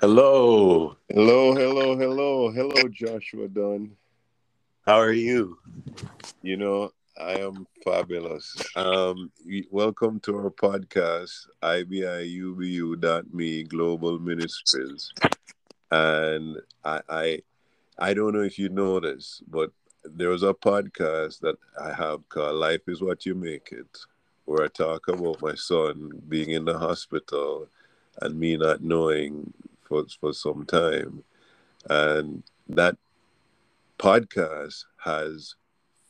Hello. Hello, hello, hello, hello, Joshua Dunn. How are you? You know, I am fabulous. Um, welcome to our podcast, IBIUBU.me Global Ministries. And I, I, I don't know if you know this, but there's a podcast that I have called Life is What You Make It, where I talk about my son being in the hospital and me not knowing for, for some time. And that podcast has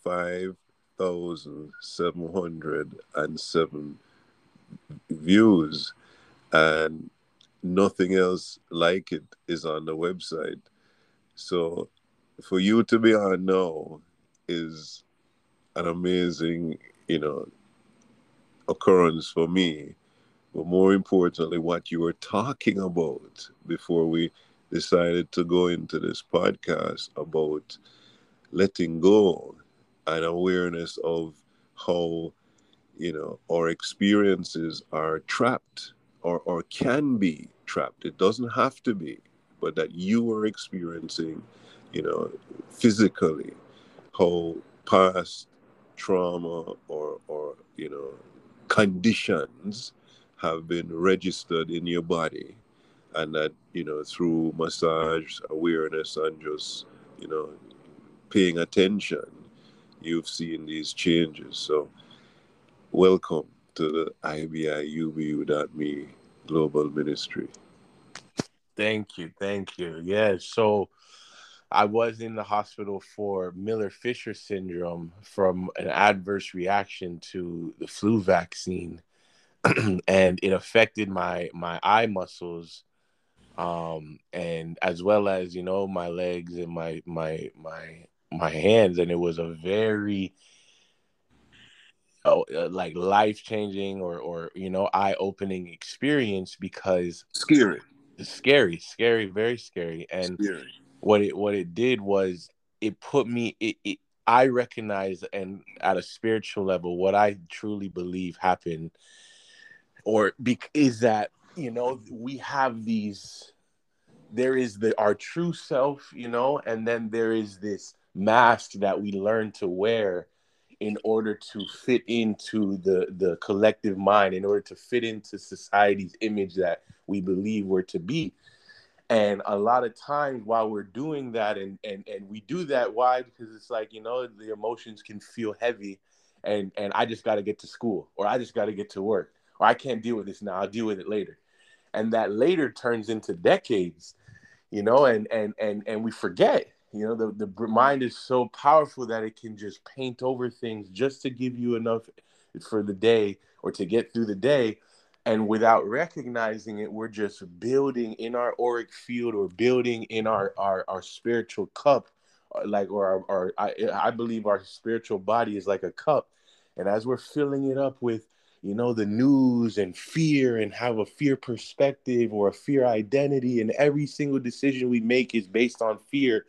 5,707 views, and nothing else like it is on the website. So for you to be on now is an amazing, you know, occurrence for me but more importantly, what you were talking about before we decided to go into this podcast about letting go and awareness of how you know our experiences are trapped or, or can be trapped. It doesn't have to be but that you are experiencing you know physically how past trauma or or you know conditions have been registered in your body and that you know through massage awareness and just you know paying attention you've seen these changes. So welcome to the ibiubu.me global ministry. Thank you thank you. Yeah so i was in the hospital for miller-fisher syndrome from an adverse reaction to the flu vaccine and it affected my my eye muscles um and as well as you know my legs and my my my my hands. And it was a very oh, like life changing or or you know eye opening experience because scary. Scary scary very scary. And scary. what it what it did was it put me it, it i recognize and at a spiritual level what i truly believe happened or be, is that you know we have these there is the our true self you know and then there is this mask that we learn to wear in order to fit into the the collective mind in order to fit into society's image that we believe we're to be. And a lot of times while we're doing that and and and we do that why? Because it's like you know the emotions can feel heavy and and i just got to get to school or i just got to get to work or I can't deal with this now. I'll deal with it later. And that later turns into decades, you know, and and and and we forget, you know, the, the mind is so powerful that it can just paint over things just to give you enough for the day or to get through the day. And without recognizing it, we're just building in our auric field or building in our our, our spiritual cup, uh, like or our, our I, I believe our spiritual body is like a cup. And as we're filling it up with you know the news and fear and have a fear perspective or a fear identity and every single decision we make is based on fear.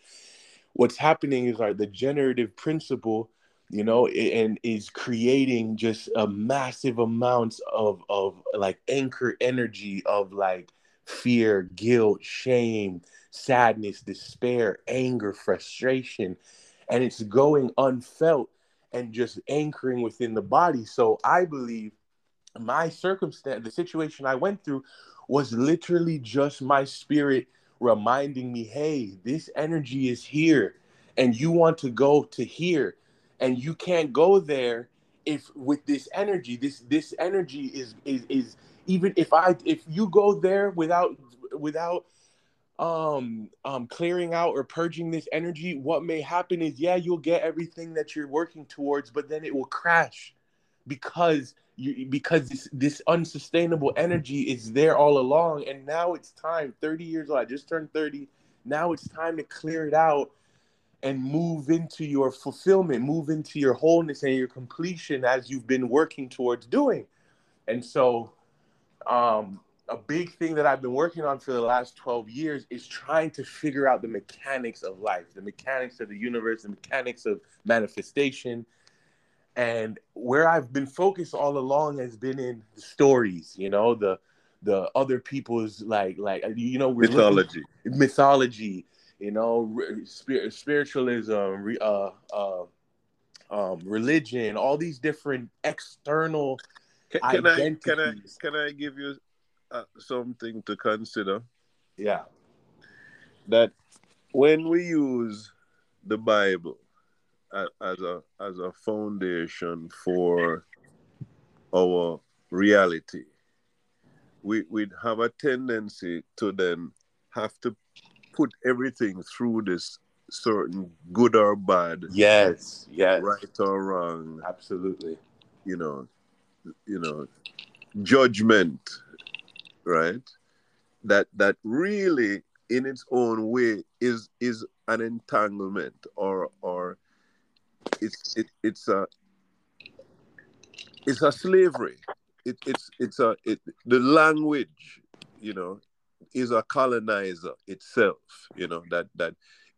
What's happening is our the generative principle you know and is creating just a massive amounts of of like anchor energy of like fear guilt shame sadness despair anger frustration and it's going unfelt and just anchoring within the body. So i believe my circumstance, the situation I went through was literally just my spirit reminding me, hey, this energy is here and you want to go to here and you can't go there if with this energy this this energy is is is even if i if you go there without without um um clearing out or purging this energy what may happen is yeah you'll get everything that you're working towards but then it will crash because you because this, this unsustainable energy is there all along and now it's time 30 years old i just turned 30 now it's time to clear it out and move into your fulfillment move into your wholeness and your completion as you've been working towards doing. And so um a big thing that I've been working on for the last 12 years is trying to figure out the mechanics of life, the mechanics of the universe, the mechanics of manifestation, and where I've been focused all along has been in the stories, you know, the the other people's like like you know mythology. mythology you know spiritualism uh, uh, um, religion all these different external can, can I can I can I give you uh, something to consider? Yeah. That when we use the Bible as a as a foundation for our reality, we we'd have a tendency to then have to put everything through this certain good or bad. Yes, yes. Right or wrong. Absolutely. You know, you know, judgment, right? That that really in its own way is is an entanglement or or it's it, it's a it's a slavery. It, it's it's a it, the language you know is a colonizer itself you know that that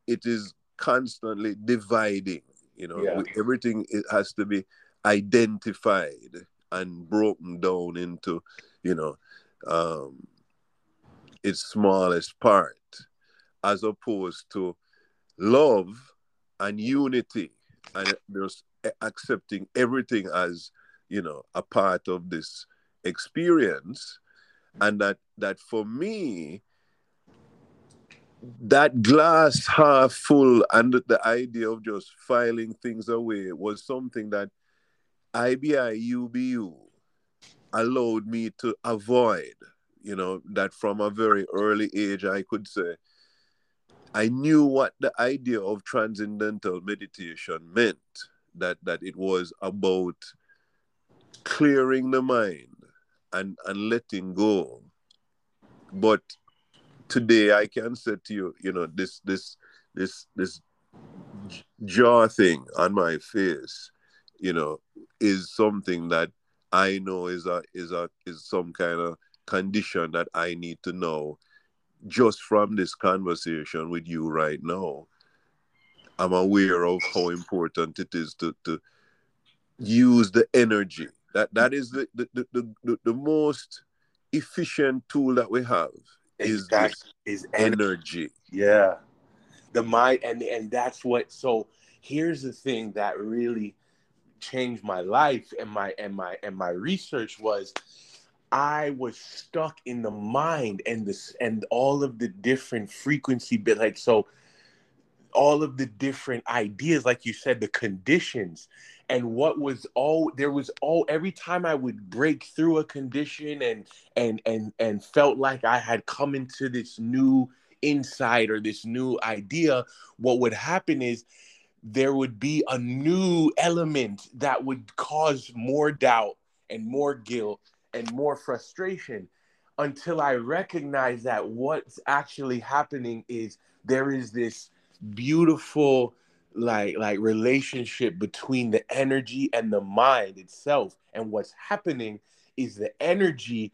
it is constantly dividing you know. Yeah. everything it has to be identified and broken down into you know um its smallest part as opposed to love and unity and just accepting everything as you know a part of this experience. And that that for me that glass half full and the idea of just filing things away was something that IBI UBU allowed me to avoid you know that from a very early age I could say I knew what the idea of transcendental meditation meant that that it was about clearing the mind and and letting go. But today I can say to you you know this this this this jaw thing on my face you know is something that I know is a is a is some kind of condition that I need to know just from this conversation with you right now, I'm aware of how important it is to, to use the energy. That that is the the, the, the, the most efficient tool that we have is exactly. is energy. energy. Yeah. The mind and and that's what so here's the thing that really changed my life and my and my and my research was I was stuck in the mind and this and all of the different frequency bit like so all of the different ideas like you said the conditions and what was all there was all every time I would break through a condition and and and and felt like I had come into this new insight or this new idea what would happen is there would be a new element that would cause more doubt and more guilt and more frustration until I recognize that what's actually happening is there is this beautiful like like relationship between the energy and the mind itself. And what's happening is the energy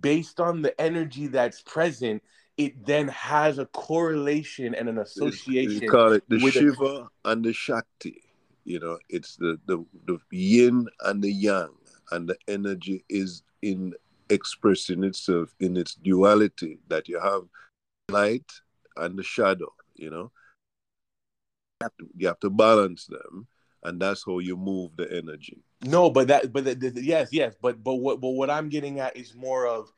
based on the energy that's present it then has a correlation and an association you call it the shiva a... and the shakti. You know it's the, the the yin and the yang and the energy is in expressing itself in its duality that you have light and the shadow you know? You have to, you have to balance them and that's how you move the energy. No but that but the, the, yes yes but but what but what i'm getting at is more of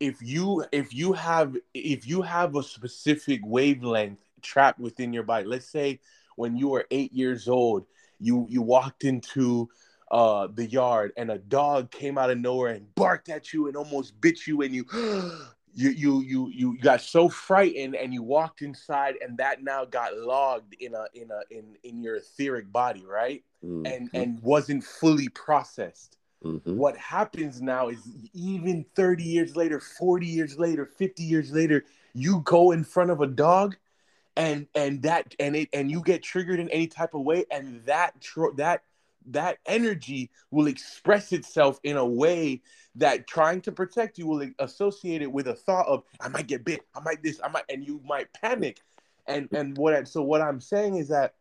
if you if you have if you have a specific wavelength trapped within your body let's say when you were eight years old you you walked into uh, the yard and a dog came out of nowhere and barked at you and almost bit you and you you you you you got so frightened and you walked inside and that now got logged in a in a in in your etheric body right mm-hmm. and and wasn't fully processed mm-hmm. what happens now is even 30 years later 40 years later 50 years later you go in front of a dog and and that and it and you get triggered in any type of way and that tr- that that energy will express itself in a way that trying to protect you will associate it with a thought of I might get bit, I might this, I might, and you might panic. And and what I, so what I'm saying is that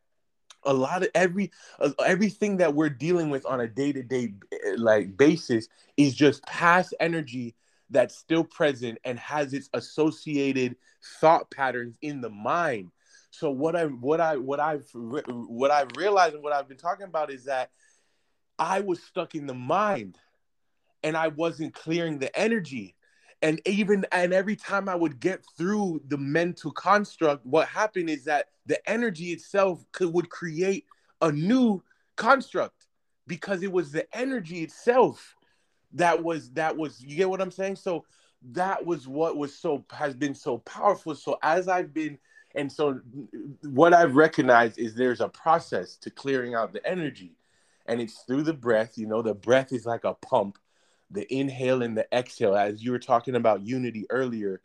a lot of every uh, everything that we're dealing with on a day to day like basis is just past energy that's still present and has its associated thought patterns in the mind. So what I what I what I've what I've realized and what I've been talking about is that I was stuck in the mind and I wasn't clearing the energy. And even and every time I would get through the mental construct, what happened is that the energy itself could would create a new construct because it was the energy itself that was that was you get what I'm saying? So that was what was so has been so powerful. So as I've been and so what I've recognized is there's a process to clearing out the energy. And it's through the breath. You know, the breath is like a pump. The inhale and the exhale, as you were talking about unity earlier,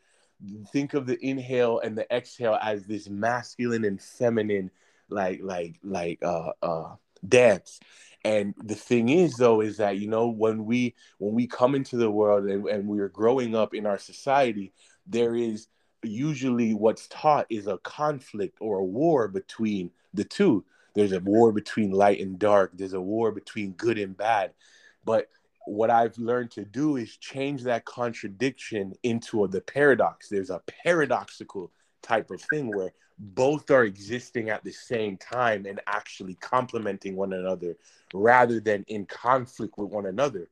think of the inhale and the exhale as this masculine and feminine, like like like uh uh dance and the thing is though is that you know when we when we come into the world and, and we are growing up in our society there is usually what's taught is a conflict or a war between the two. There's a war between light and dark. There's a war between good and bad. But what i've learned to do is change that contradiction into the paradox. There's a paradoxical type of thing where both are existing at the same time and actually complementing one another rather than in conflict with one another.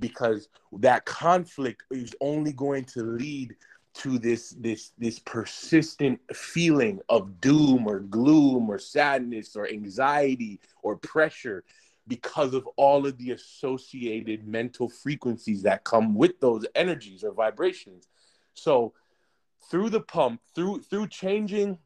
Because that conflict is only going to lead to this this this persistent feeling of doom or gloom or sadness or anxiety or pressure because of all of the associated mental frequencies that come with those energies or vibrations. So through the pump through through changing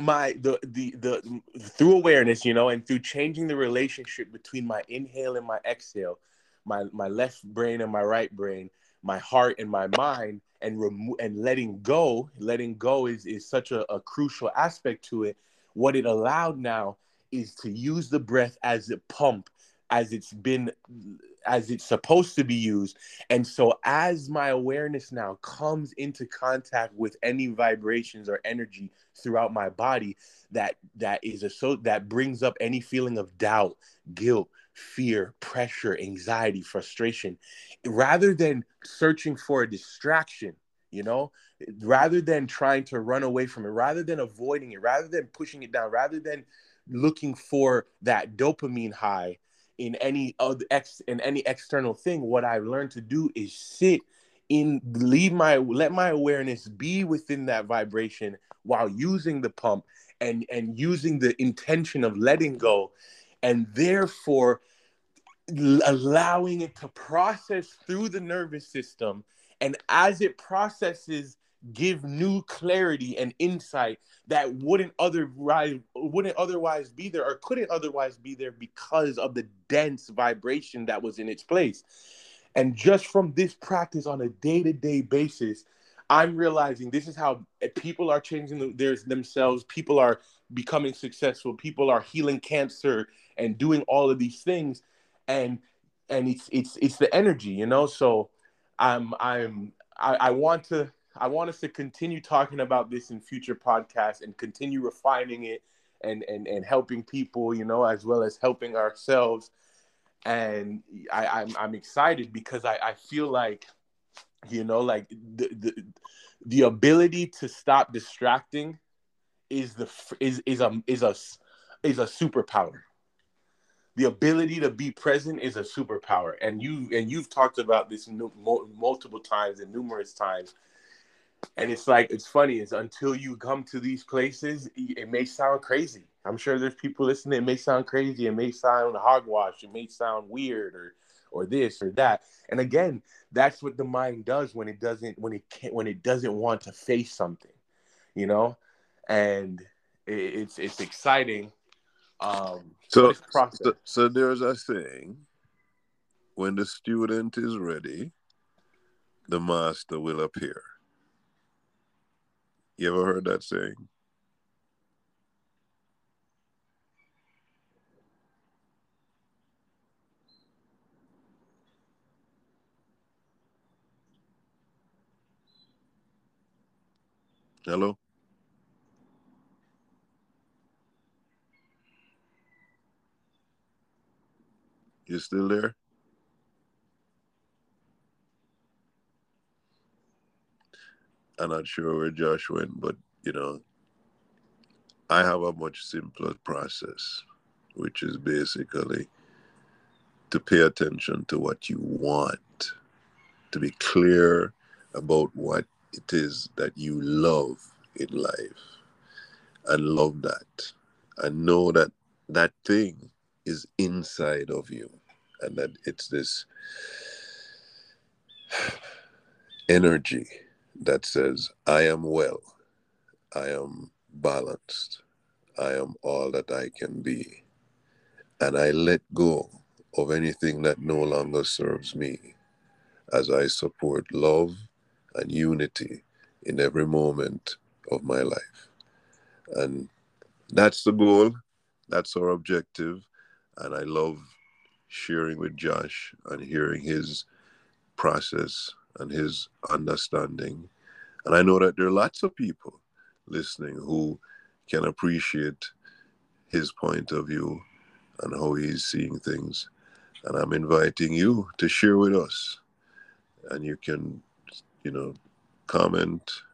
my the the the through awareness you know and through changing the relationship between my inhale and my exhale my my left brain and my right brain my heart and my mind and remove and letting go letting go is is such a, a crucial aspect to it. What it allowed now is to use the breath as a pump as it's been as it's supposed to be used. And so as my awareness now comes into contact with any vibrations or energy throughout my body that that is a so that brings up any feeling of doubt guilt fear pressure anxiety frustration rather than searching for a distraction you know rather than trying to run away from it rather than avoiding it rather than pushing it down rather than looking for that dopamine high in any other ex in any external thing what i've learned to do is sit in leave my let my awareness be within that vibration while using the pump and and using the intention of letting go and therefore allowing it to process through the nervous system and as it processes give new clarity and insight that wouldn't otherwise wouldn't otherwise be there or couldn't otherwise be there because of the dense vibration that was in its place. And just from this practice on a day-to-day basis, I'm realizing this is how people are changing their, themselves. People are becoming successful. People are healing cancer and doing all of these things, and and it's it's it's the energy, you know. So I'm I'm I, I want to I want us to continue talking about this in future podcasts and continue refining it and and and helping people, you know, as well as helping ourselves. And I, I'm I'm excited because I, I feel like, you know, like the, the the ability to stop distracting is the is is a is a is a superpower. The ability to be present is a superpower. And you and you've talked about this multiple times and numerous times. And it's like it's funny is until you come to these places it may sound crazy. I'm sure there's people listening it may sound crazy it may sound hogwash it may sound weird or or this or that. And again that's what the mind does when it doesn't when it can't when it doesn't want to face something you know and it's it's exciting um so so, so there's a saying when the student is ready the master will appear you ever heard that saying? Hello? You still there? I'm not sure where Josh went, but you know, I have a much simpler process, which is basically to pay attention to what you want, to be clear about what it is that you love in life and love that and know that that thing is inside of you and that it's this energy that says, I am well, I am balanced, I am all that I can be, and I let go of anything that no longer serves me as I support love and unity in every moment of my life. And that's the goal, that's our objective. And I love sharing with Josh and hearing his process and his understanding. And I know that there are lots of people listening who can appreciate his point of view and how he's seeing things. And I'm inviting you to share with us. And you can, you know, comment